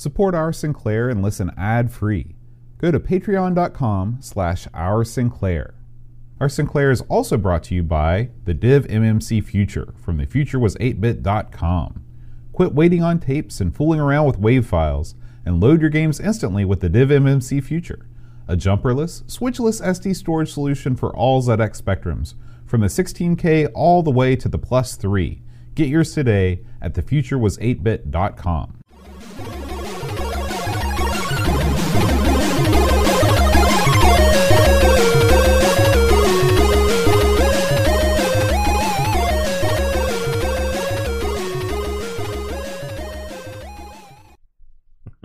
Support Our Sinclair and listen ad-free. Go to patreon.com slash Our Sinclair. Our Sinclair is also brought to you by the Div MMC Future from thefuturewas8bit.com. Quit waiting on tapes and fooling around with WAV files and load your games instantly with the Div MMC Future, a jumperless, switchless SD storage solution for all ZX spectrums, from the 16K all the way to the plus 3. Get yours today at thefuturewas8bit.com.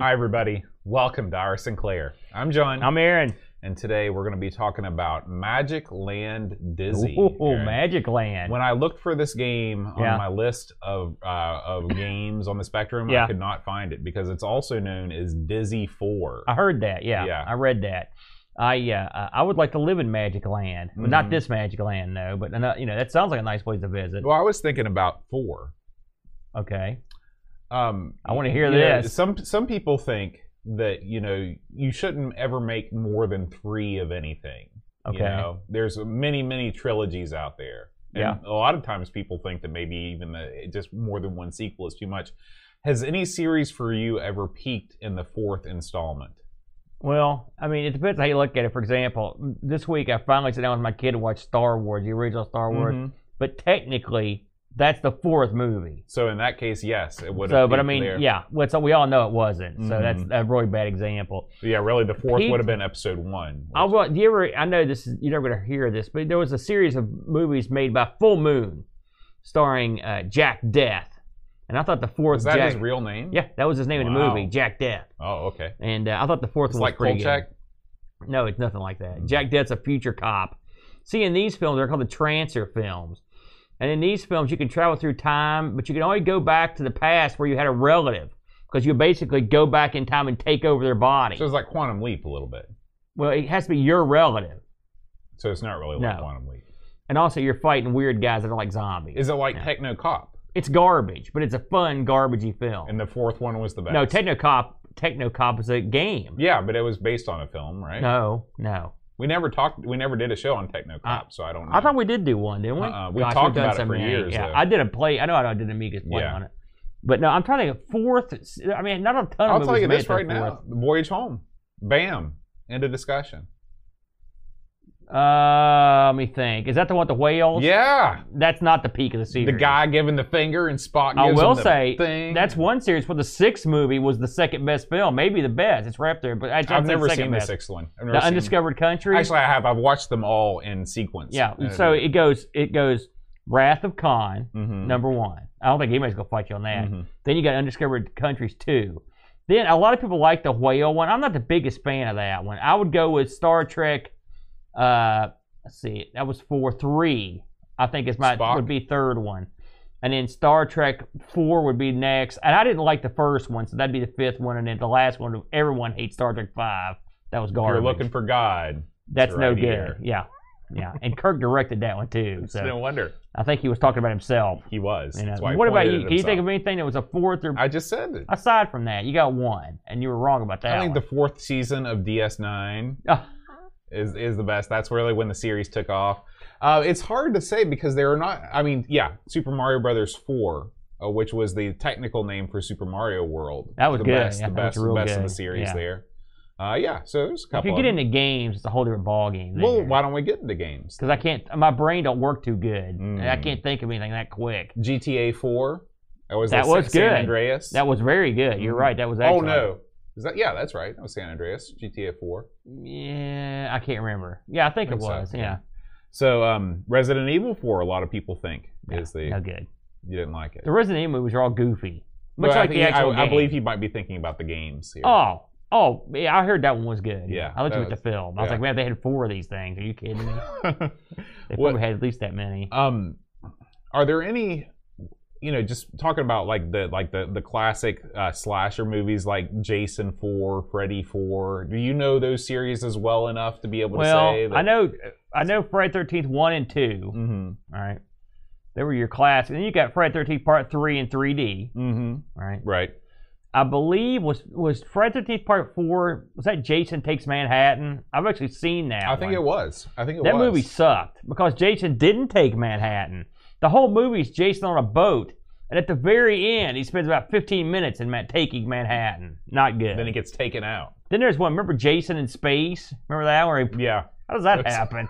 Hi, everybody. Welcome to our Sinclair. I'm John, I'm Aaron. and today we're going to be talking about Magic Land Dizzy. Ooh, Aaron. Magic Land. When I looked for this game on Yeah. my list of uh, of games on the Spectrum, I could not find it because it's also known as Dizzy Four. I heard that. Yeah, Yeah. I read that. I uh, I would like to live in Magic Land, Well, not this Magic Land though. But you know that sounds like a nice place to visit. Well, I was thinking about four. Okay. Um, I wanna hear you know, this. some some people think that you know you shouldn't ever make more than three of anything. Okay. You know, there's many many trilogies out there. And Yeah. A lot of times people think that maybe even the, just more than one sequel is too much. Has any series for you ever peaked in the fourth installment? Well, I mean, it depends how you look at it. For example, this week I finally sat down with my kid to watch Star Wars, the original Star Wars. Mhm. But technically, that's the fourth movie. So in that case, yes, it would. So, but I mean, there. yeah. Well, so we all know it wasn't. So that's Mhm. a really bad example. yeah. Really, the fourth Peaked- would have been episode one. I want. Do you ever? I know this is you're never going to hear this, but there was a series of movies made by Full Moon, starring uh, Jack Deth, and I thought the fourth Was that Jack. his real name? yeah, that was his name in the movie, Jack Deth, Oh, okay. and uh, I thought the fourth It's was like pretty Kolchak. good. No, it's nothing like that. Mhm. Jack Deth's a future cop. See, in these films, they're called the Trancers films. And in these films, you can travel through time, but you can only go back to the past where you had a relative, because you basically go back in time and take over their body. So it's like Quantum Leap a little bit. well, it has to be your relative. So it's not really like No. Quantum Leap. And also, you're fighting weird guys that are like zombies. Is it like Yeah. Techno Cop? It's garbage, but it's a fun, garbagey film. And the fourth one was the best. no, Techno Cop, Techno Cop is a game. Yeah, but it was based on a film, right? No, no. We never talked. We never did a show on Techno Cop, so I don't. know. I thought we did do one, didn't we? Uh-uh, we Gosh, talked we've done about it for years, Yeah, though. I did a play. I know I did a Amicus play Yeah. on it. But no, I'm trying to think. Fourth. I mean, not a ton I'll movies tell you made this to right fourth. now: Voyage Home. Bam. End of discussion. Uh, let me think. Is that the one with the whales? Yeah. That's not the peak of the series. The guy giving the finger and Spock. I will say thing. that's one series. But the sixth movie was the second best film, maybe the best. It's right up there, but I I've never seen the sixth one. The Undiscovered Country. Actually, I have. I've watched them all in sequence. Yeah. So it goes it goes Wrath of Khan, Mhm. number one. I don't think anybody's gonna fight you on that. Mhm. Then you got Undiscovered Countries two. Then a lot of people like the whale one. I'm not the biggest fan of that one. I would go with Star Trek. Uh, let's see, that was four three. I think it's my Spock. would be third one, and then Star Trek four would be next. And I didn't like the first one, so that'd be the fifth one. And then the last one, everyone hates Star Trek five. That was garbage. You're looking for God. That's right no good. here. Yeah, yeah. And Kirk directed that one too. It's So no wonder I think he was talking about himself. he was. You know. That's why he What about you? Can you think of anything that was a fourth or I just said it. aside from that? You got one, and you were wrong about that. I think one. the fourth season of DS9 Ah. Is is the best. That's really when the series took off. Uh, it's hard to say because they are not. I mean, yeah, Super Mario Brothers four, uh, which was the technical name for Super Mario World. That was the good. Best, Yeah, the best, the best of the series Yeah. there. Uh, yeah, so there's a couple. if you get into games, it's a whole different ball game. well, why don't we get into games? Because I can't, my brain don't work too good. Mm. I can't think of anything that quick. GTA four. That was That was San good. Andreas. That was very good. You're Mhm. right. That was actually oh no, is that yeah? That's right. That was San Andreas. GTA four. Yeah, I can't remember. Yeah, I think, Think it was. yeah. Yeah. So um, Resident Evil four. A lot of people think is the No good. you didn't like it. The Resident Evil movies are all goofy. Much Well, I like the actual I, I believe you might be thinking about the games here. Oh, oh, yeah, I heard that one was good. Yeah, I looked at the film. I was yeah. like, man, they had four of these things. Are you kidding me? They What- probably had at least that many. um, are there any, you know, just talking about like the like the the classic uh, slasher movies like Jason Four, Freddy Four? Do you know those series as well enough to be able to say that? I know, I know Friday Thirteenth one and two. Mm-hmm. All right, they were your classic. And then you got Friday Thirteenth Part three and three D. Mm-hmm. Right. Right. I believe was was Fred Thirteenth Part Four. Was that Jason Takes Manhattan? I've actually seen that. I think one. it was. I think it That was. movie sucked because Jason didn't take Manhattan. The whole movie's Jason on a boat, and at the very end, he spends about 15 minutes in taking Manhattan. Not good. Then he gets taken out. Then there's one. Remember Jason in space? Remember that? Where he, Yeah. how does that That's- happen?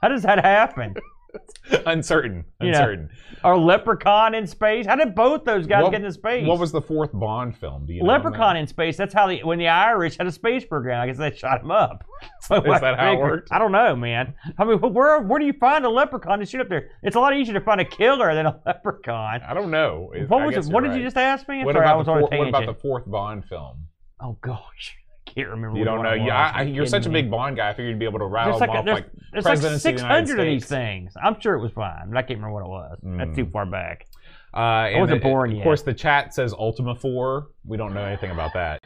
How does that happen? Uncertain. Uncertain. Or Leprechaun in space? How did both those guys What- get into space? What was the fourth Bond film? Do you Leprechaun in space? That's how the when the Irish had a space program. I guess they shot him up. So Is that how it worked? I don't know, man. I mean, where where do you find a leprechaun to shoot up there? It's a lot easier to find a killer than a leprechaun. I don't know. What I was it? What did you just ask me? What Sorry, I about, was the on a four, what about the fourth Bond film? Oh gosh, can't remember. You don't know. Yeah, I, I, you you're such a big Bond guy. I figured you'd be able to rattle There's like, off there's, like there's like presidents of the 600 of these things. I'm sure it was fine, but I can't remember what it was. That's Mm. too far back. Uh, and wasn't the- born Of yet. course, the chat says Ultima 4. We don't know anything about that.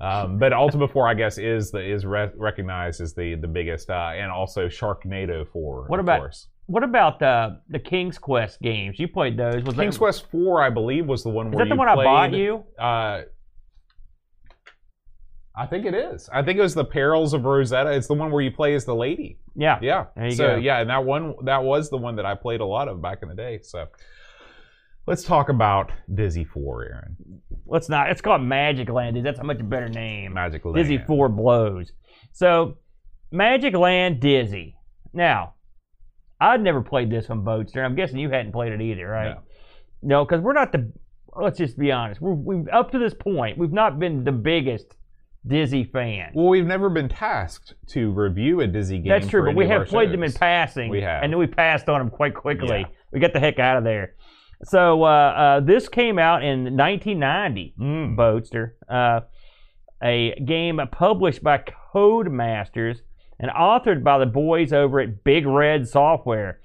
Um, but Ultima 4, I guess, is the is re- recognized as the the biggest, uh, and also Sharknado 4. What of about- course. What about the the King's Quest games? You played those? Was King's that, Quest 4? I believe was the one Is where that the one I bought you? Uh, I think it is. I think it was the Perils of Rosella. It's the one where you play as the lady. Yeah. Yeah. So go. yeah, and that one that was the one that I played a lot of back in the day. So let's talk about Dizzy Four, Aaron. Let's not. It's called Magic Land. That's a much better name. Magic Land. Dizzy Four blows. So, Magic Land Dizzy. Now, I'd never played this on Boatster. I'm guessing you hadn't played it either, right? No, because we're not the. Let's just be honest. We're, we've up to this point, we've not been the biggest Dizzy fan. Well, we've never been tasked to review a Dizzy game. That's true, but we have played them in passing. We have. and then we passed on them quite quickly. Yeah. We got the heck out of there. So uh, uh, this came out in 1990. Mm. Boatster, uh, a game published by Codemasters and authored by the boys over at Big Red Software,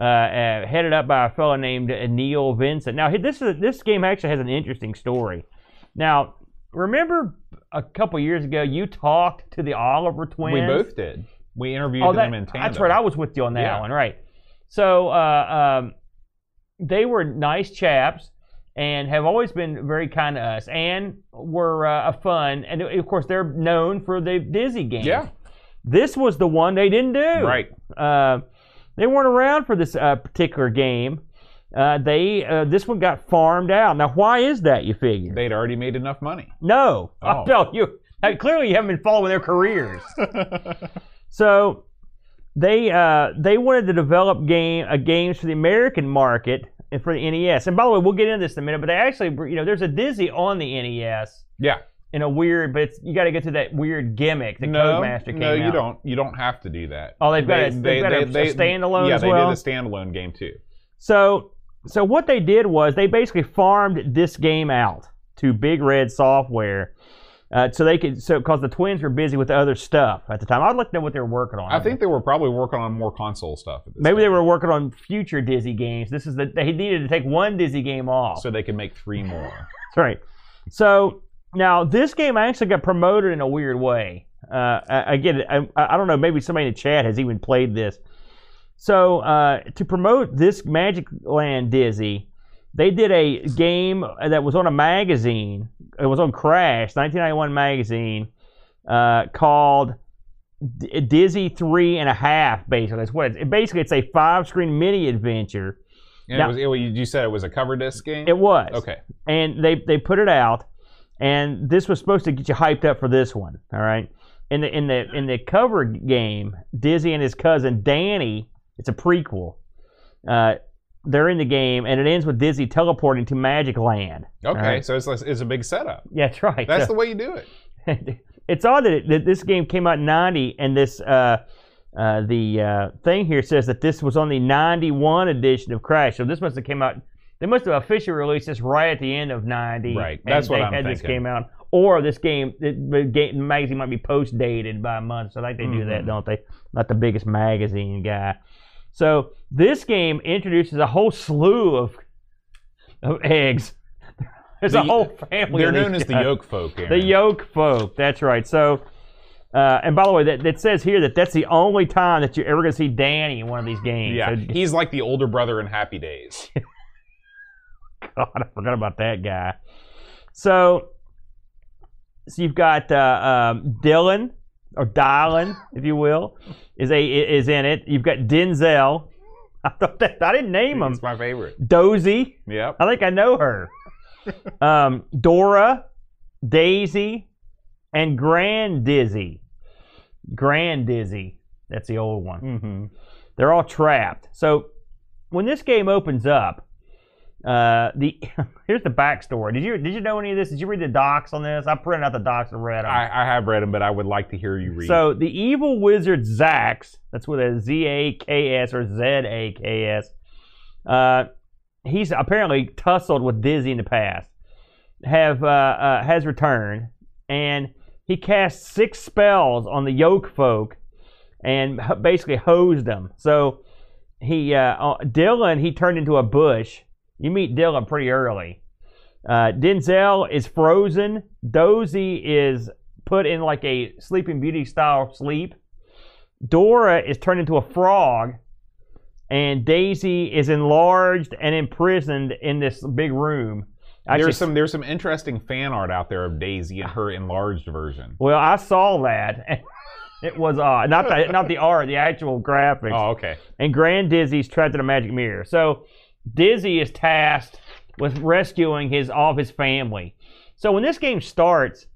uh, uh, headed up by a fellow named Neil Vincent. Now, this is this game actually has an interesting story. Now, remember a couple years ago you talked to the Oliver twins. We both did. We interviewed Oh, that, them in tandem. that's right. I was with you on that Yeah. one, right? So uh, um, they were nice chaps and have always been very kind to us, and were uh, a fun. And of course, they're known for the Dizzy games. Yeah. This was the one they didn't do. Right. Uh, they weren't around for this uh, particular game. Uh, they uh, this one got farmed out. Now, why is that? You figure? They'd already made enough money. no, Oh. I'll tell you. uh, Clearly, you haven't been following their careers. So they uh, they wanted to develop game uh, games for the American market and for the NES. And by the way, we'll get into this in a minute. But they actually, you know, there's a Dizzy on the NES yeah. in a weird, but it's, you got to get to that weird gimmick The no, Codemaster came no, you out. don't. You don't have to do that. Oh, they've got a- they've got they, a, a standalone Yeah, they well? did a standalone game too. So so what they did was they basically farmed this game out to Big Red Software. Uh, so they could, so because the twins were busy with other stuff at the time. I'd like to know what they were working on. I think they were probably working on more console stuff. At this Maybe they were working on future Dizzy games. This is the they needed to take one Dizzy game off. so they could make three more. That's right. So now this game actually got promoted in a weird way. Uh, I- again, I, I don't know. Maybe somebody in the chat has even played this. So uh, to promote this Magic Land Dizzy, they did a game that was on a magazine. It was on Crash, 1991 magazine, uh, called D- Dizzy Three and a Half. Basically, that's what it's, basically it's a five-screen mini adventure. And Now- it was, it, you said it was a cover disc game. It was okay. and they they put it out, and this was supposed to get you hyped up for this one. All right, in the in the in the cover game, Dizzy and his cousin Danny. It's a prequel. Uh, they're in the game, and it ends with Dizzy teleporting to Magic Land. Okay, right. so it's it's a big setup. Yeah, that's right. That's So- the way you do it. it's odd that, it, that this game came out in 90 and this uh, uh, the uh, thing here says that this was on the 91 edition of crash so this must have came out they must have officially released this right at the end of 90 Right, and that's what I'm had this thinking. came out or this game the, game magazine might be post dated by a month so I think they do that Mhm. don't they not the biggest magazine guy so this game introduces a whole slew of of eggs there's a whole family They're known as the yolk folk. The yolk folk. That's right. So, uh, and by the way, that, that says here that that's the only time that you're ever going to see Danny in one of these games. Yeah, So, he's like the older brother in Happy Days. God, I forgot about that guy. So, so you've got uh, um, Dylan or Dylan, if you will, is a is in it. You've got Denzel. I thought that I didn't name him. It's my favorite. Dozy. Yep. I think I know her. um, Dora, Daisy, and Grand Dizzy. Grand Dizzy. That's the old one. Mm-hmm. They're all trapped. So when this game opens up, uh, the here's the backstory. Did you did you know any of this? Did you read the docs on this? I printed out the docs and read them. I, I have read them, but I would like to hear you read. So the evil wizard Zaks, that's with a Z A K S or Z A K S. Uh, he's apparently tussled with Dizzy in the past. Have uh, uh, has returned, and he cast six spells on the Yolk folk, and basically hosed them. So he uh, uh, Dylan he turned into a bush. You meet Dylan pretty early. Uh, Denzel is frozen. Dozy is put in like a Sleeping Beauty style sleep. Dora is turned into a frog, and Daisy is enlarged and imprisoned in this big room. Actually, there's some there's some interesting fan art out there of Daisy and her enlarged version. well, I saw that. It was uh, not the not the art, the actual graphics. Oh, okay. and Grand Dizzy's trapped in a magic mirror. So Dizzy is tasked with rescuing his all of his family. So when this game starts,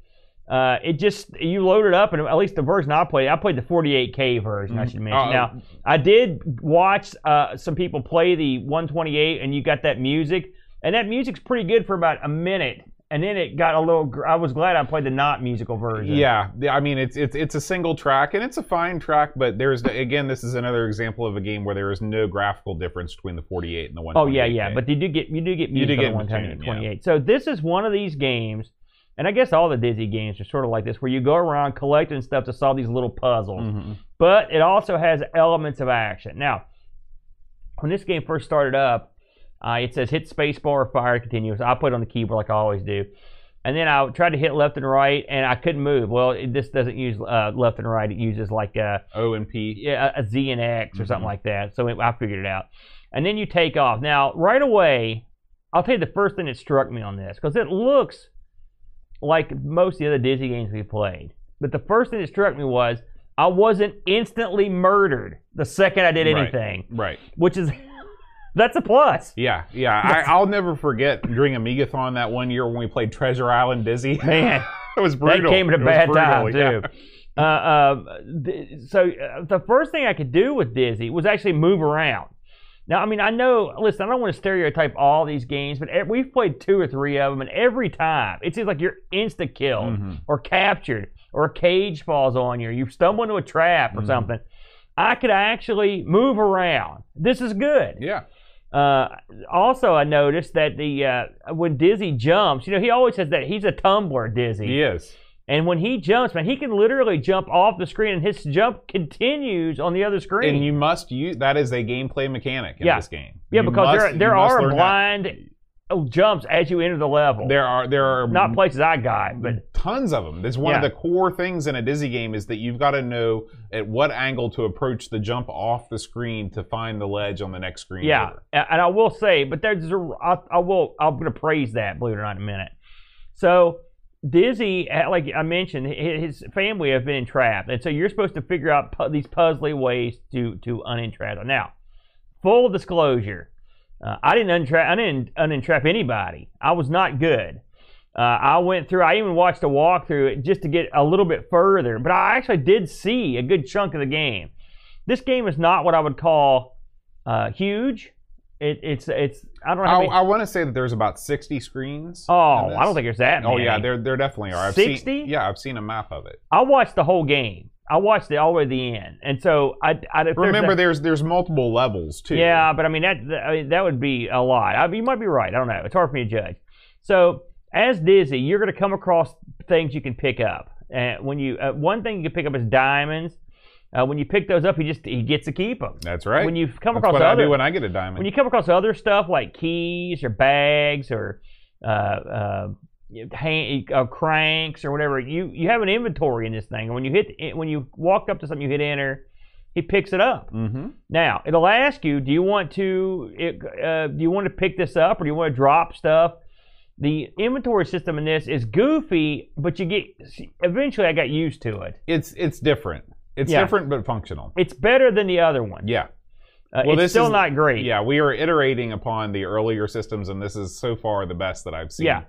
uh, it just you load it up, and at least the version I played, I played the 48K version. I should mention. Uh, now I did watch uh, some people play the 128, and you got that music, and that music's pretty good for about a minute, and then it got a little. gr- I was glad I played the not musical version. Yeah, yeah, I mean it's it's it's a single track and it's a fine track, but there's again this is another example of a game where there is no graphical difference between the 48 and the 128. Oh yeah, yeah, but you do get you do get You do music get on the one between, time twenty eight. So this is one of these games, and I guess all the Dizzy games are sort of like this, where you go around collecting stuff to solve these little puzzles. Mhm. But it also has elements of action. Now, when this game first started up, uh, it says hit spacebar or fire continuous. I put it on the keyboard like I always do. And then I tried to hit left and right, and I couldn't move. Well, it, this doesn't use uh, left and right. It uses like uh, O and P. yeah, a a Z and X or Mhm. something like that. So it, I figured it out. And then you take off. Now, right away, I'll tell you the first thing that struck me on this because it looks like most of the other Dizzy games we played. But the first thing that struck me was I wasn't instantly murdered the second I did Right. anything, Right. which is that's a plus. Yeah, yeah. I, I'll never forget during Amigathon that one year when we played Treasure Island Dizzy. Man, it was brutal. That came at a It bad brutal, time yeah. too. Uh, uh, th- so uh, the first thing I could do with Dizzy was actually move around. Now, I mean, I know. Listen, I don't want to stereotype all these games, but ev- we've played two or three of them, and every time it seems like you're insta killed Mhm. or captured, or a cage falls on you, or you stumble into a trap or Mhm. something. I could actually move around. This is good. Yeah. Uh, also, I noticed that the uh, when Dizzy jumps, you know, he always says that he's a tumbler, Dizzy. He is. And when he jumps, man, he can literally jump off the screen, and his jump continues on the other screen. And you must use that is a gameplay mechanic in Yeah. this game. yeah, You because must- there there are blind jumps as you enter the level. There are there are Not places I got, but tons of them. That's one of the core things in a Dizzy game is that you've got to know at what angle to approach the jump off the screen to find the ledge on the next screen. yeah. over. And I will say, but there's a, I, I will I'm going to praise that, believe it or not, in a minute. So Dizzy, uh, like I mentioned, his family have been entrapped, and so you're supposed to figure out pu- these puzzly ways to to unentrap them. Now, full disclosure, uh, I didn't untrap. I didn't unentrap anybody. I was not good. Uh, I went through. I even watched a walkthrough just to get a little bit further. But I actually did see a good chunk of the game. This game is not what I would call uh, huge. It, it's it's. I don't know. I, many, I want to say that there's about 60 screens. oh. I don't think there's that. Oh yeah, there there definitely are. I've 60? Seen, yeah, I've seen a map of it. I watched the whole game. I watched it all the way to the end, and so I. I there's Remember, a- there's there's multiple levels too. Yeah, but I mean that that, I mean, that would be a lot. I mean, you might be right. I don't know. It's hard for me to judge. So as Dizzy, you're going to come across things you can pick up. And when you uh, one thing you can pick up is diamonds. Uh, when you pick those up, he just he gets to keep them. that's right. When you come That's across what other I do when I get a diamond. when you come across other stuff like keys or bags or uh, uh, hand, uh, cranks or whatever, you you have an inventory in this thing. And when you hit when you walk up to something, you hit enter, he picks it up. mm-hmm. Now it'll ask you, do you want to it, uh, do you want to pick this up or do you want to drop stuff? The inventory system in this is goofy, but you get eventually I got used to it. It's it's different. It's Yeah. different but functional. It's better than the other one. Yeah. Uh, Well, it's still is- not great. Yeah, we are iterating upon the earlier systems, and this is so far the best that I've seen. Yeah.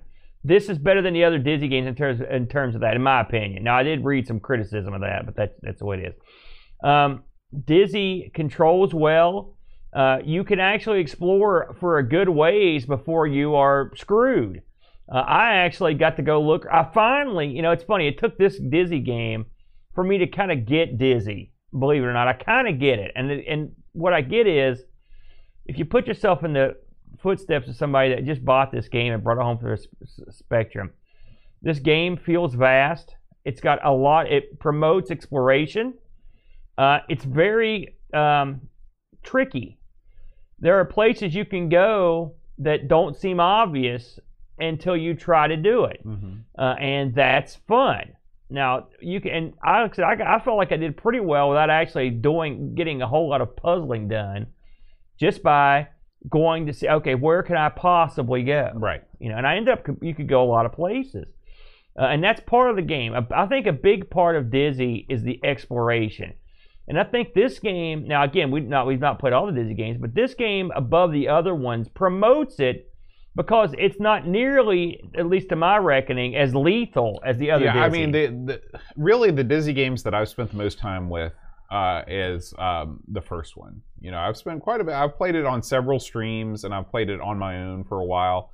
This is better than the other Dizzy games in terms in terms of that, in my opinion. Now I did read some criticism of that, but that's that's the way it is. Um, Dizzy controls well. Uh, you can actually explore for a good ways before you are screwed. Uh, I actually got to go look. I finally, you know, it's funny. It took this Dizzy game for me to kind of get dizzy. Believe it or not, I kind of get it. And and what I get is, if you put yourself in the footsteps of somebody that just bought this game and brought it home for the spectrum, this game feels vast. It's got a lot. It promotes exploration. Uh, it's very um, tricky. There are places you can go that don't seem obvious until you try to do it Mhm. uh, and that's fun. Now you can. And I, I said, I, I felt like I did pretty well without actually doing getting a whole lot of puzzling done, just by going to see. Okay, where can I possibly go? Right. You know, and I end up. You could go a lot of places, uh, and that's part of the game. I, think a big part of Dizzy is the exploration. And I think this game, now again, we not we've not played all the Dizzy games, but this game above the other ones promotes it because it's not nearly, at least to my reckoning, as lethal as the other. yeah, I mean, the, the really the Dizzy games that I've spent the most time with uh, is um, the first one. You know, I've spent quite a bit. I've played it on several streams, and I've played it on my own for a while.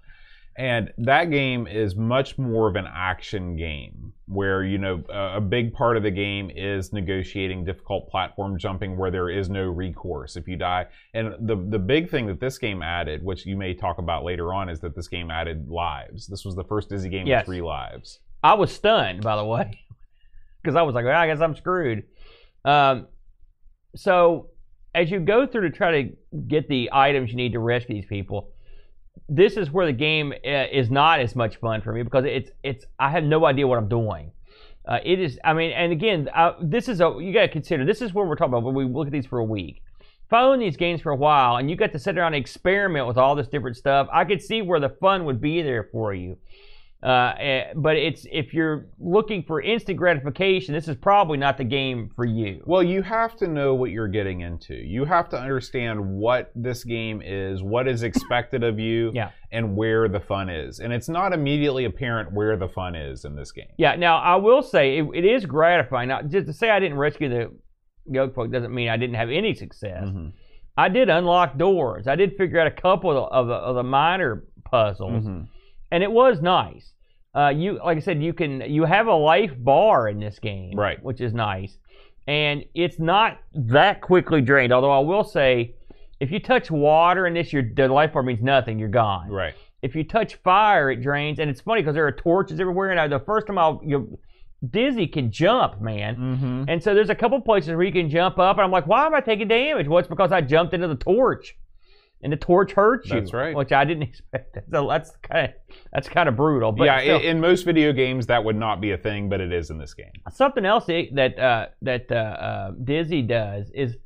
And that game is much more of an action game, where you know a, a big part of the game is negotiating difficult platform jumping, where there is no recourse if you die. And the the big thing that this game added, which you may talk about later on, is that this game added lives. This was the first Dizzy game Yes. with three lives. I was stunned, by the way, because I was like, well, I guess I'm screwed. Um, so as you go through to try to get the items you need to rescue these people, this is where the game uh, is not as much fun for me because it's it's I have no idea what I'm doing. Uh, it is, I mean, and again, uh, this is a you got to consider this is where we're talking about when we look at these for a week. Following these games for a while, and you got to sit around and experiment with all this different stuff. I could see where the fun would be there for you. Uh, eh, but it's if you're looking for instant gratification, this is probably not the game for you. Well, you have to know what you're getting into. You have to understand what this game is, what is expected of you, Yeah. and where the fun is. And it's not immediately apparent where the fun is in this game. Yeah. Now I will say it, it is gratifying. Now, just to say I didn't rescue the yolk folk doesn't mean I didn't have any success. Mhm. I did unlock doors. I did figure out a couple of the, of the, of the minor puzzles, Mhm. and it was nice. Uh, you like I said, you can you have a life bar in this game, Right. Which is nice, and it's not that quickly drained. Although I will say, if you touch water in this, your the life bar means nothing. You're gone. Right. If you touch fire, it drains, and it's funny because there are torches everywhere. And I, the first time I you, Dizzy can jump, man. Mm-hmm. And so there's a couple places where you can jump up, and I'm like, why am I taking damage? Well, it's because I jumped into the torch, and the torch hurts you. That's right. Which I didn't expect. So that's kind of that's kind of brutal. But yeah, still, in most video games, that would not be a thing, but it is in this game. something else that that uh, that uh, uh, Dizzy does is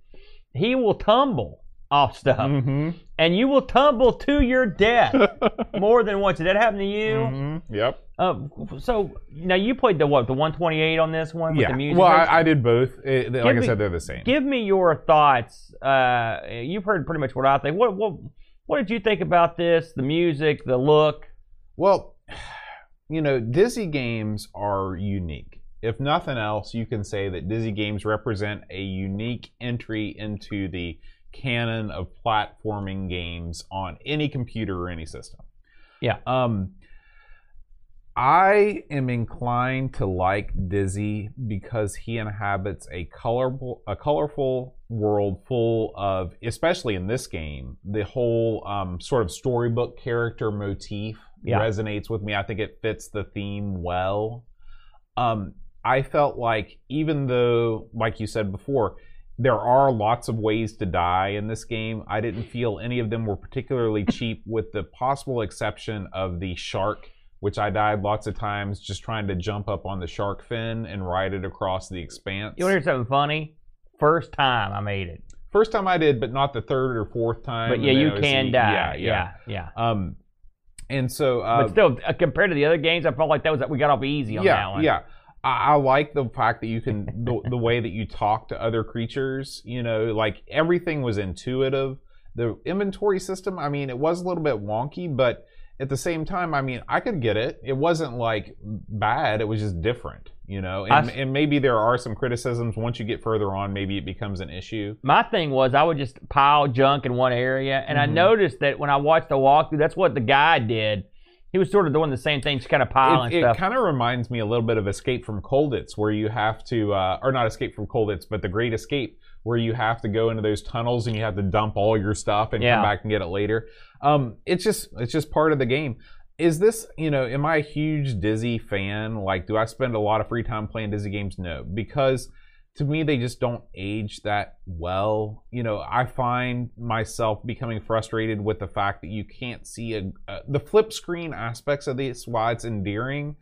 he will tumble off stuff, Mm-hmm. And you will tumble to your death more than once. Did that happen to you? Mm-hmm. Yep. Uh, so now you played the what? The 128 on this one with Yeah. the music. Well. I, I did both. It- like I said, they're the same. Give me your thoughts. Uh, you've heard pretty much what I think. What what what did you think about this? The music, the look. Well, you know, Dizzy games are unique. If nothing else, you can say that Dizzy games represent a unique entry into the canon of platforming games on any computer or any system. Yeah. Um, I am inclined to like Dizzy because he inhabits a colorful, a colorful world full of, especially in this game, the whole um, sort of storybook character motif Yeah. resonates with me. I think it fits the theme well. Um, I felt like even though, like you said before, there are lots of ways to die in this game. I didn't feel any of them were particularly cheap, with the possible exception of the shark, which I died lots of times just trying to jump up on the shark fin and ride it across the expanse. You want to hear something funny? First time I made it, First time I did, but not the third or fourth time. but yeah, you can die. Yeah, yeah. yeah, yeah. Um, And so, uh, but still, uh, compared to the other games, I felt like that was we got off easy on yeah, that one. yeah. I, I like the fact that you can the, the way that you talk to other creatures. You know, like everything was intuitive. The inventory system, I mean, it was a little bit wonky, but at the same time, I mean, I could get it. It wasn't like bad. It was just different. You know, and, I- and maybe there are some criticisms. Once you get further on, maybe it becomes an issue. My thing was I would just pile junk in one area, and I Mhm. noticed that when I watched the walkthrough, that's what the guy did. He was sort of doing the same thing, just kind of piling it, stuff. kind of reminds me a little bit of Escape from Colditz, where you have to, uh, or not Escape from Colditz, but The Great Escape, where you have to go into those tunnels and you have to dump all your stuff and Yeah. come back and get it later. Um, it's just, it's just part of the game. Is this, you know, am I a huge Dizzy fan? Like, do I spend a lot of free time playing Dizzy games? No, because to me they just don't age that well. You know, I find myself becoming frustrated with the fact that you can't see a, uh, the flip screen aspects of this. Why it's endearing,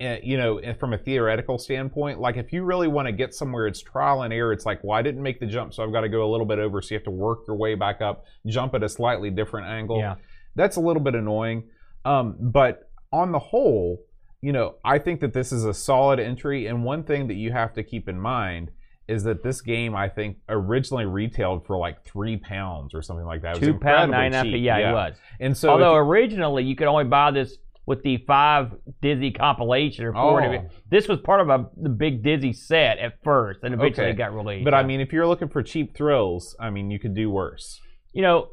uh, you know, and from a theoretical standpoint. Like if you really want to get somewhere, it's trial and error. It's like, well, I didn't make the jump, so I've got to go a little bit over. So you have to work your way back up, jump at a slightly different angle. Yeah. That's a little bit annoying. Um, but on the whole, you know, I think that this is a solid entry. And one thing that you have to keep in mind is that this game, I think, originally retailed for like three pounds or something like that. It Two pound nine cheap. yeah, it was. And so, Although if originally you could only buy this with the five Dizzy compilation or four. Oh. This was part of a the big Dizzy set at first, and eventually Okay. it got released. but I mean, if you're looking for cheap thrills, I mean, you could do worse. you know,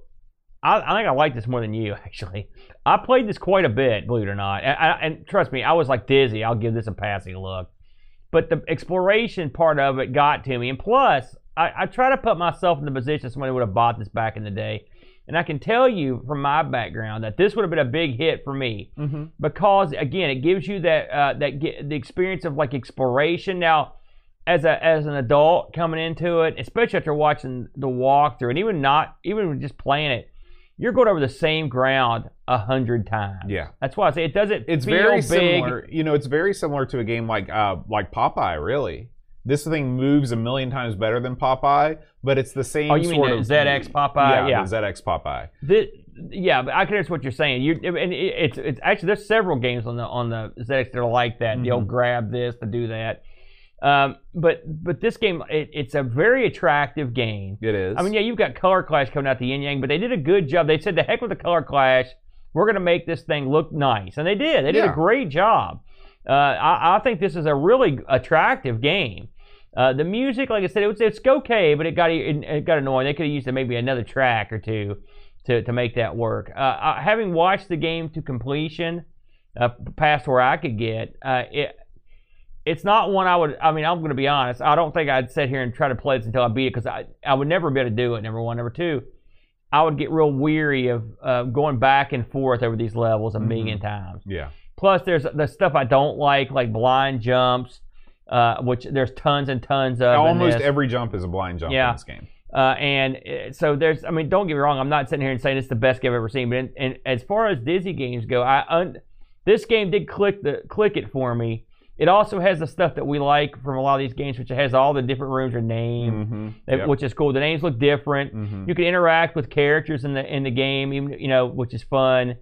I, I think I like this more than you actually. I played this quite a bit, believe it or not, and, I, and trust me, I was like dizzy. I'll give this a passing look, but the exploration part of it got to me, and plus, I, I try to put myself in the position somebody would have bought this back in the day, and I can tell you from my background that this would have been a big hit for me Mm-hmm. because again, it gives you that uh, that get, the experience of like exploration. Now, as a as an adult coming into it, especially after watching the walkthrough, and even not even just playing it, you're going over the same ground a hundred times. Yeah. that's why I say it doesn't. It's feel very big. similar. You know, it's very similar to a game like uh, like Popeye. Really, this thing moves a million times better than Popeye, but it's the same. Oh, you mean sort the of, ZX Popeye? Yeah. the ZX Popeye. Thi- yeah, but I can understand what you're saying. You and it, it's it's actually there's several games on the on the ZX that are like that. They'll Mhm. grab this to do that. Um, but but this game it, it's a very attractive game. It is. I mean, yeah, you've got Color Clash coming out the yin yang, but they did a good job. They said, "The heck with the Color Clash, we're going to make this thing look nice," and they did. They did Yeah. a great job. Uh, I, I think this is a really attractive game. Uh, the music, like I said, it was it's okay, but it got it, it got annoying. They could have used maybe another track or two to to make that work. Uh, uh, having watched the game to completion, uh, past where I could get, uh, it it's not one I would. I mean, I'm going to be honest. I don't think I'd sit here and try to play this until I beat it because I I would never be able to do it. Number one, number two, I would get real weary of uh, going back and forth over these levels a Mhm. million times. yeah. Plus, there's the stuff I don't like, like blind jumps, uh, which there's tons and tons of. in Almost every jump is a blind jump Yeah. in this game. Uh, and uh, so there's, I mean, don't get me wrong. I'm not sitting here and saying it's the best game I've ever seen, but in, and as far as Dizzy games go, I un, this game did click the click it for me. It also has the stuff that we like from a lot of these games, which it has all the different rooms are named, Mm-hmm. uh, which is cool. The names look different. mm-hmm. You can interact with characters in the in the game, even you know, which is fun.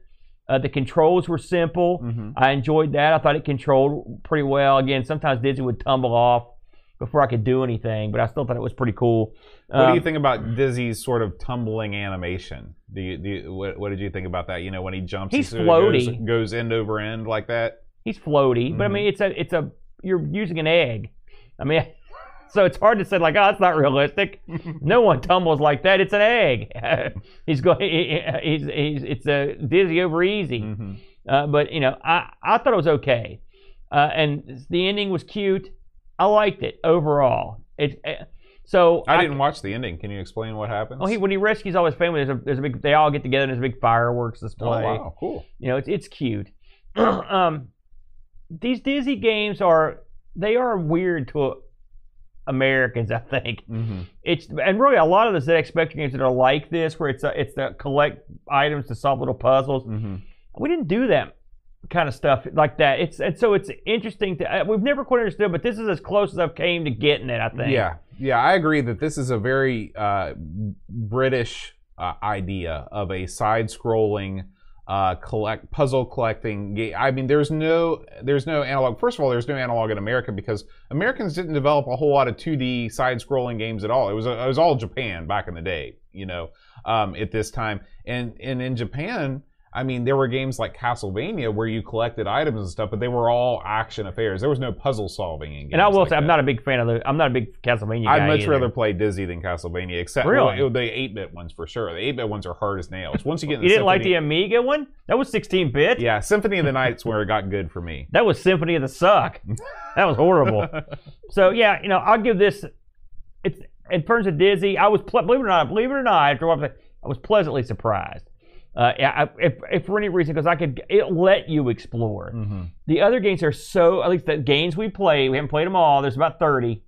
Uh, the controls were simple. Mm-hmm. I enjoyed that. I thought it controlled pretty well. Again, sometimes Dizzy would tumble off before I could do anything, but I still thought it was pretty cool. What do Um, you think about Dizzy's sort of tumbling animation? Do you, do you, what, what did you think about that? You know, when he jumps, He's he goes, goes end over end like that. He's floaty, but I mean, it's a it's a you're using an egg. I mean, so it's hard to say like, oh, it's not realistic. no one tumbles like that. It's an egg. he's going. He's, he's it's a dizzy over easy. hmm Uh, but you know, I I thought it was okay, uh, and the ending was cute. I liked it overall. It uh, so I didn't watch the ending. Can you explain what happens? Well, he, when he rescues all his family, there's a there's a big. They all get together and there's a big fireworks display. oh wow, cool. You know, it's it's cute. um, these Dizzy games are they are weird to Americans. I think hmm it's and really a lot of the ZX Spectrum games that are like this, where it's a, it's the collect items to solve little puzzles. hmm We didn't do that kind of stuff like that. It's and so it's interesting to uh, we've never quite understood, but this is as close as I've came to getting it. I think. Yeah, yeah, I agree that this is a very uh, British uh, idea of a side-scrolling uh, collect puzzle collecting game. I mean, there's no there's no analog. First of all, there's no analog in America because Americans didn't develop a whole lot of 2D side-scrolling games at all. It was it was all Japan back in the day, you know, um, at this time. And and in Japan, I mean, there were games like Castlevania where you collected items and stuff, but they were all action affairs. There was no puzzle solving in games. And I will like say, I'm that. not a big fan of the. I'm not a big Castlevania. I'd much either. rather play Dizzy than Castlevania, except Really? well, the 8-bit ones for sure. The 8-bit ones are hard as nails. Once you get You didn't like the Amiga one? That was 16 bit. yeah Symphony of the Night's where it got good for me. That was Symphony of the Suck. that was horrible. so yeah, you know, I'll give this. It's in terms of Dizzy. I was believe it or not, believe it or not, after what I'm saying, I was pleasantly surprised. Uh, I, if, if for any reason, because I could, it let you explore. Mhm. The other games are so, at least the games we play, we haven't played them all. There's about 30.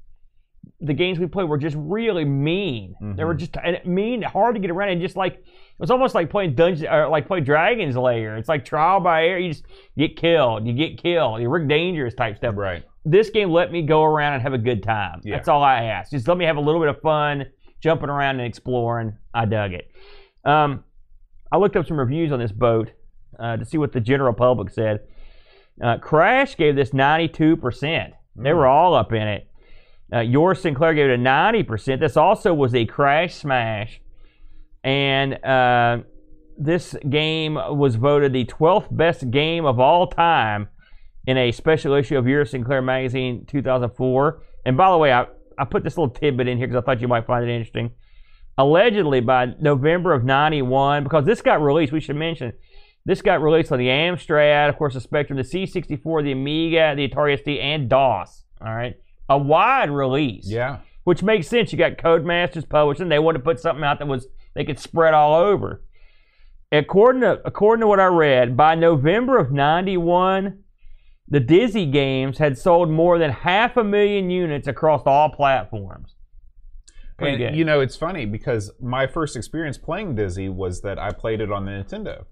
The games we played were just really mean. They were Mhm. just and mean, hard to get around, and just like it was almost like playing Dungeon or like play Dragon's Lair. It's like trial by error. You just get killed, you get killed, You're Rick Dangerous type stuff. Right. This game let me go around and have a good time. Yeah. That's all I asked. Just let me have a little bit of fun, jumping around and exploring. I dug it. Um, I looked up some reviews on this boat uh, to see what the general public said. Uh, Crash gave this 92%. They were all up in it. Uh, yours Sinclair gave it a 90%. This also was a Crash Smash. And uh, this game was voted the 12th best game of all time in a special issue of Your Sinclair Magazine 2004. And by the way, I, I put this little tidbit in here because I thought you might find it interesting. Allegedly, by November of 91, because this got released, we should mention, this got released on the Amstrad, of course, the Spectrum, the C64, the Amiga, the Atari ST, and DOS. All right. A wide release Yeah. which makes sense. You got Codemasters publishing; they wanted to put something out that was they could spread all over. According to according to what I read, by November of '91, the Dizzy games had sold more than half a million units across all platforms. Pretty and, good. You know, it's funny because my first experience playing Dizzy was that I played it on the Nintendo.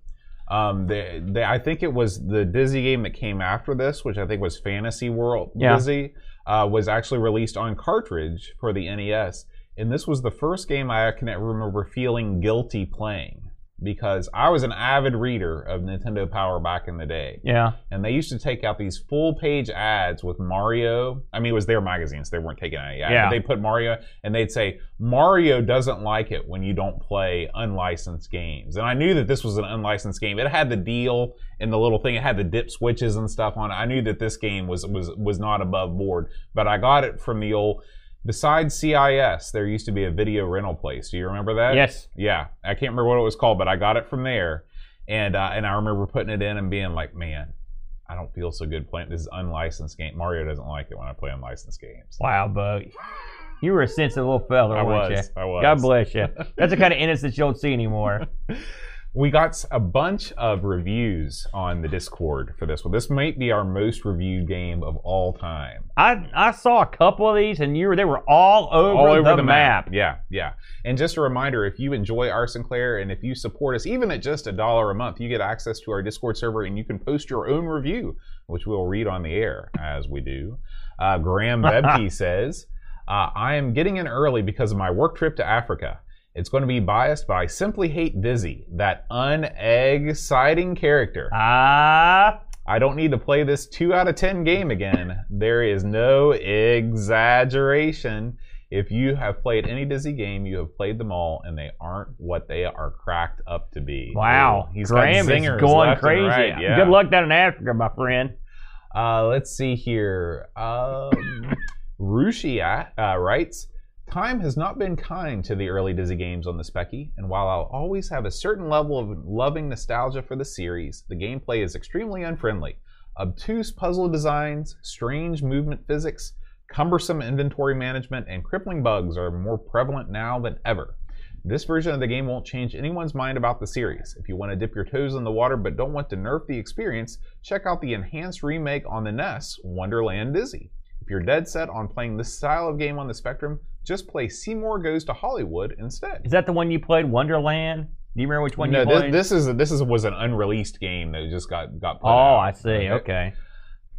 Um, the, the, I think it was the Dizzy game that came after this, which I think was Fantasy World Yeah. Dizzy, uh, was actually released on cartridge for the NES. And this was the first game I can remember feeling guilty playing because I was an avid reader of Nintendo Power back in the day yeah, and they used to take out these full page ads with Mario. I mean, it was their magazines; they weren't taking any ads. Yeah. They put Mario, and they'd say Mario doesn't like it when you don't play unlicensed games. And I knew that this was an unlicensed game. It had the deal and the little thing. It had the dip switches and stuff on it. I knew that this game was was was not above board. But I got it from the old. Besides CIS, there used to be a video rental place. Do you remember that? yes, Yeah, I can't remember what it was called, but I got it from there, and uh, and I remember putting it in and being like, man, I don't feel so good playing this is unlicensed game. Mario doesn't like it when I play unlicensed games. wow, Bug, you were a sensitive little fella, I weren't was, you? I was. God bless you. That's the kind of innocence you don't see anymore. We got a bunch of reviews on the Discord for this one. This might be our most reviewed game of all time. I I saw a couple of these, and you were they were all over, all over the, map. Yeah, yeah. And just a reminder, if you enjoy our Sinclair and if you support us, even at just a dollar a month, you get access to our Discord server and you can post your own review, which we'll read on the air as we do. Uh, Graham Bebke says, uh, I am getting in early because of my work trip to Africa. It's going to be biased, but I simply hate Dizzy, that unexciting character. Ah, I don't need to play this 2 out of 10 game again. there is no exaggeration. If you have played any Dizzy game, you have played them all, and they aren't what they are cracked up to be. wow. He's Graham is going crazy. right, Yeah. Good luck down in Africa, my friend. Uh, let's see here. Um, Rushi uh, writes, Time has not been kind to the early Dizzy games on the Specky, and while I'll always have a certain level of loving nostalgia for the series, the gameplay is extremely unfriendly. Obtuse puzzle designs, strange movement physics, cumbersome inventory management, and crippling bugs are more prevalent now than ever. This version of the game won't change anyone's mind about the series. If you want to dip your toes in the water but don't want to nerf the experience, check out the enhanced remake on the NES, Wonderland Dizzy. If you're dead set on playing this style of game on the Spectrum, just play Seymour Goes to Hollywood instead. Is that the one you played, Wonderland? Do you remember which one no, you this, played? this is this is was an unreleased game that just got got put oh, out. I see. Okay.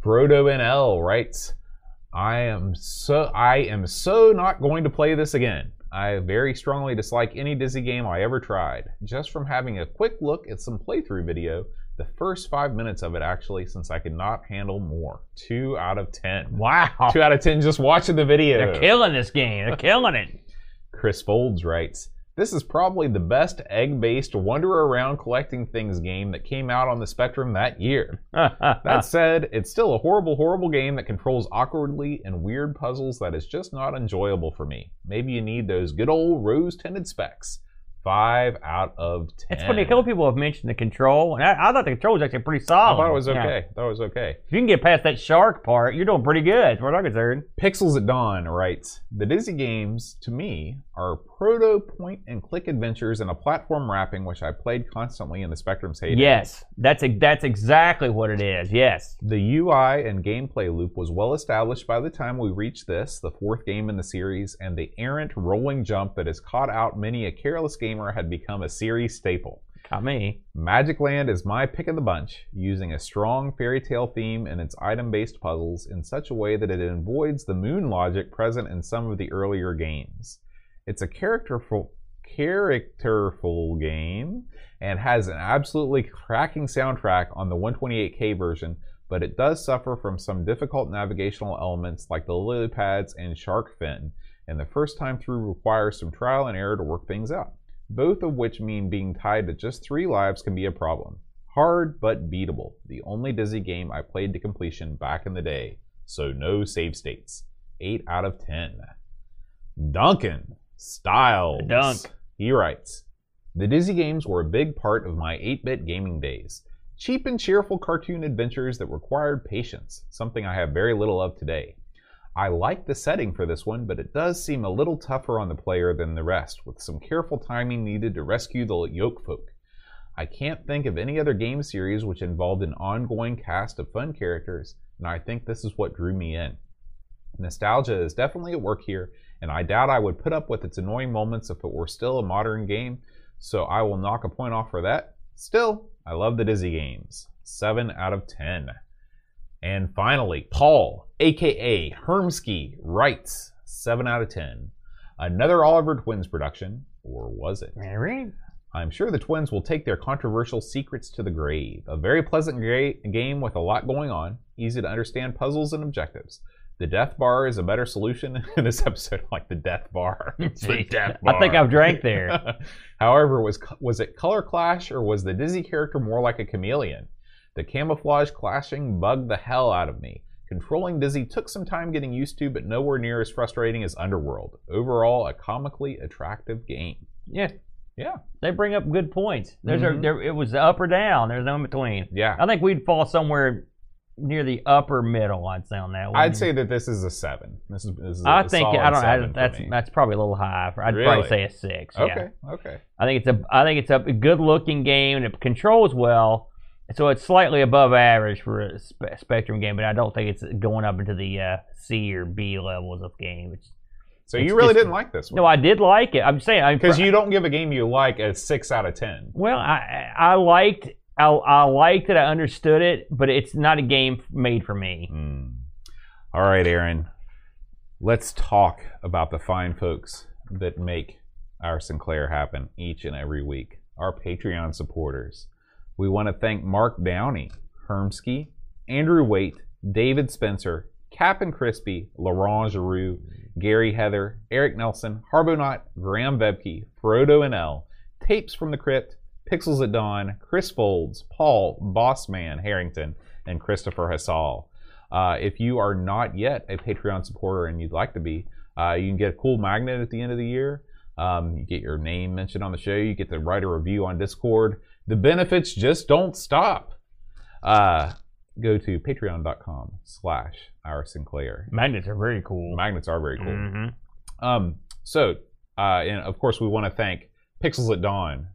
Frodo NL writes, I am so I am so not going to play this again. I very strongly dislike any Dizzy game I ever tried. Just from having a quick look at some playthrough video, the first five minutes of it actually, since I could not handle more. Two out of ten. Wow. Two out of ten just watching the video. They're killing this game. They're killing it. Chris Folds writes, This is probably the best egg based wander around collecting things game that came out on the Spectrum that year. That said, it's still a horrible, horrible game that controls awkwardly and weird puzzles that is just not enjoyable for me. Maybe you need those good old rose tinted specs. Five out of ten. it's funny. A couple people have mentioned the control, and I, I thought the control was actually pretty solid. I thought it was Yeah. okay. I thought it was okay. If you can get past that shark part, you're doing pretty good, as far as I'm concerned. Pixels at Dawn writes The Dizzy games, to me, are proto point and click adventures in a platform wrapping, which I played constantly in the Spectrum's heyday. Yes, that's a, that's exactly what it is. Yes. The UI and gameplay loop was well established by the time we reached this, the fourth game in the series, and the errant rolling jump that has caught out many a careless gamer had become a series staple. Got me. Magic Land is my pick of the bunch, using a strong fairy tale theme in its item based puzzles in such a way that it avoids the moon logic present in some of the earlier games. It's a characterful, characterful game and has an absolutely cracking soundtrack on the 128K version, but it does suffer from some difficult navigational elements like the lily pads and shark fin, and the first time through requires some trial and error to work things out both of which mean being tied to just three lives can be a problem. Hard but beatable. The only Dizzy game I played to completion back in the day, so no save states. 8 out of 10. Duncan Styles. Dunk. He writes The Dizzy games were a big part of my 8 bit gaming days. Cheap and cheerful cartoon adventures that required patience, something I have very little of today. I like the setting for this one, but it does seem a little tougher on the player than the rest, with some careful timing needed to rescue the yolk folk. I can't think of any other game series which involved an ongoing cast of fun characters, and I think this is what drew me in. Nostalgia is definitely at work here, and I doubt I would put up with its annoying moments if it were still a modern game, so I will knock a point off for that. Still, I love the Dizzy games. 7 out of 10. And finally, Paul, aka Hermsky, writes 7 out of 10. Another Oliver Twins production, or was it? Mary? I'm sure the twins will take their controversial secrets to the grave. A very pleasant game with a lot going on, easy to understand puzzles and objectives. The death bar is a better solution in this episode, like the death bar. It's the death I think. I've drank there. However, was was it color clash or was the Dizzy character more like a chameleon? The camouflage clashing bugged the hell out of me. Controlling Dizzy took some time getting used to, but nowhere near as frustrating as Underworld. Overall, a comically attractive game. Yeah. Yeah. They bring up good points. There's Mhm. a, there, it was up or down. There's no in between. Yeah. I think we'd fall somewhere near the upper middle. I'd say on that one. I'd say that this is a seven. This is, this is a I think I don't for That's that's probably a little high. I'd Really? probably say a six. Yeah. okay. Okay. I think it's a I think it's a good looking game and it controls well. So it's slightly above average for a spe- Spectrum game, but I don't think it's going up into the uh, C or B levels of game. Which, So It's you really didn't like this one no, I did like it. I'm saying because you don't give a game you like a six out of ten. Well, I I liked I, I liked it. I understood it, but it's not a game made for me. Mm. All right, Aaron. Let's talk about the fine folks that make our Sinclair happen each and every week. Our Patreon supporters. We want to thank Mark Downey, Hermsky, Andrew Waite, David Spencer, Cap and Crispy, Laurent Giroux, Gary Heather, Eric Nelson, Harbonaut, Graham Vebke, Frodo NL, Tapes from the Crypt, Pixels at Dawn, Chris Folds, Paul, Bossman Harrington, and Christopher Hassall. Uh, if you are not yet a Patreon supporter and you'd like to be, uh, you can get a cool magnet at the end of the year. Um, you get your name mentioned on the show. You get to write a review on Discord. The benefits just don't stop. Uh, go to patreon.com slash our Sinclair. Magnets are very cool. Magnets are very cool. Mhm. Um, so, uh, and of course, we want to thank Pixels at Dawn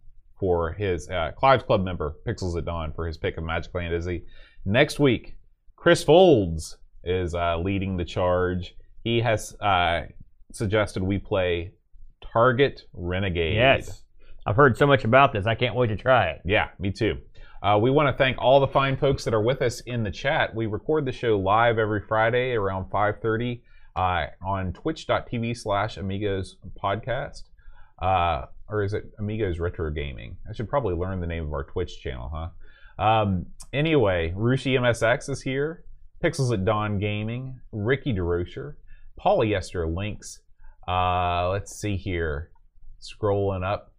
for his uh, Clive's Club member, Pixels at Dawn, for his pick of Magic Land Dizzy. Next week, Chris Folds is uh, leading the charge. He has uh, suggested we play Target Renegade. Yes, I've heard so much about this. I can't wait to try it. Yeah, me too. Uh, we want to thank all the fine folks that are with us in the chat. We record the show live every Friday around 5:30. uh, on twitch.tv slash amigos podcast. Uh, or is it Amigos Retro Gaming? I should probably learn the name of our Twitch channel, huh? Um, anyway, Rushi MSX is here. Pixels at Dawn Gaming, Ricky DeRocher, Polyester Links. Uh, let's see here. Scrolling up.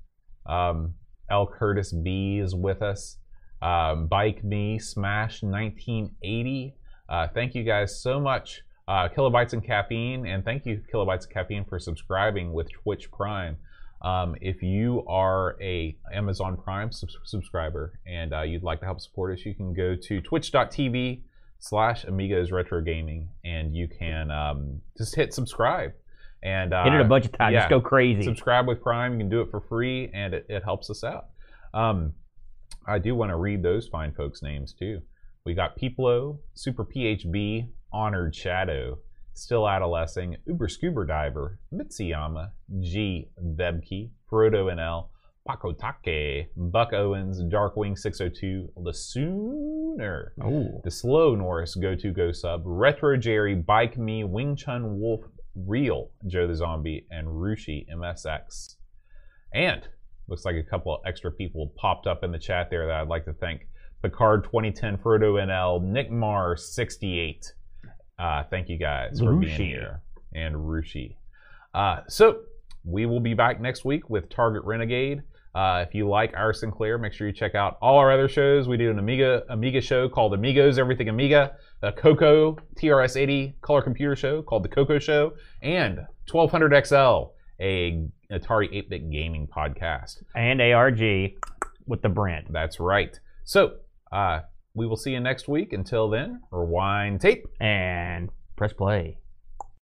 Um, L. Curtis B is with us. Um, Bike Me, Smash 1980. Uh, thank you guys so much, uh, Kilobytes and Caffeine, and thank you, Kilobytes and Caffeine, for subscribing with Twitch Prime. Um, if you are a Amazon Prime sub- subscriber and uh, you'd like to help support us, you can go to twitch.tv slash Amigos Retro Gaming and you can um, just hit subscribe. And uh, Hit it a bunch of times. yeah. Just go crazy. subscribe with Prime. You can do it for free, and it, it helps us out. Um, I do want to read those fine folks' names too. We got Piplo, Super PHB, Honored Shadow, Still Adolescing, Uber Scuba Diver, Mitsuyama, G, Bebke, Frodo NL, Paco Take, Buck Owens, Darkwing 602, The Sooner, Ooh. the slow Norris go to go sub, Retro Jerry, Bike Me, Wing Chun Wolf, Real Joe the Zombie, and Rushi MSX. And looks like a couple of extra people popped up in the chat there that I'd like to thank. Picard 2010, Frodo NL, Nick Mar 68. Uh, thank you guys for being here. And Rushi. Uh, so we will be back next week with Target Renegade. Uh, if you like our Sinclair, make sure you check out all our other shows. We do an Amiga Amiga show called Amigos Everything Amiga, a Coco TRS-80 color computer show called the Coco Show, and 1200 XL, a Atari 8-bit gaming podcast. And ARG with the Brent. That's right. So uh, we will see you next week. Until then, rewind tape. And press play.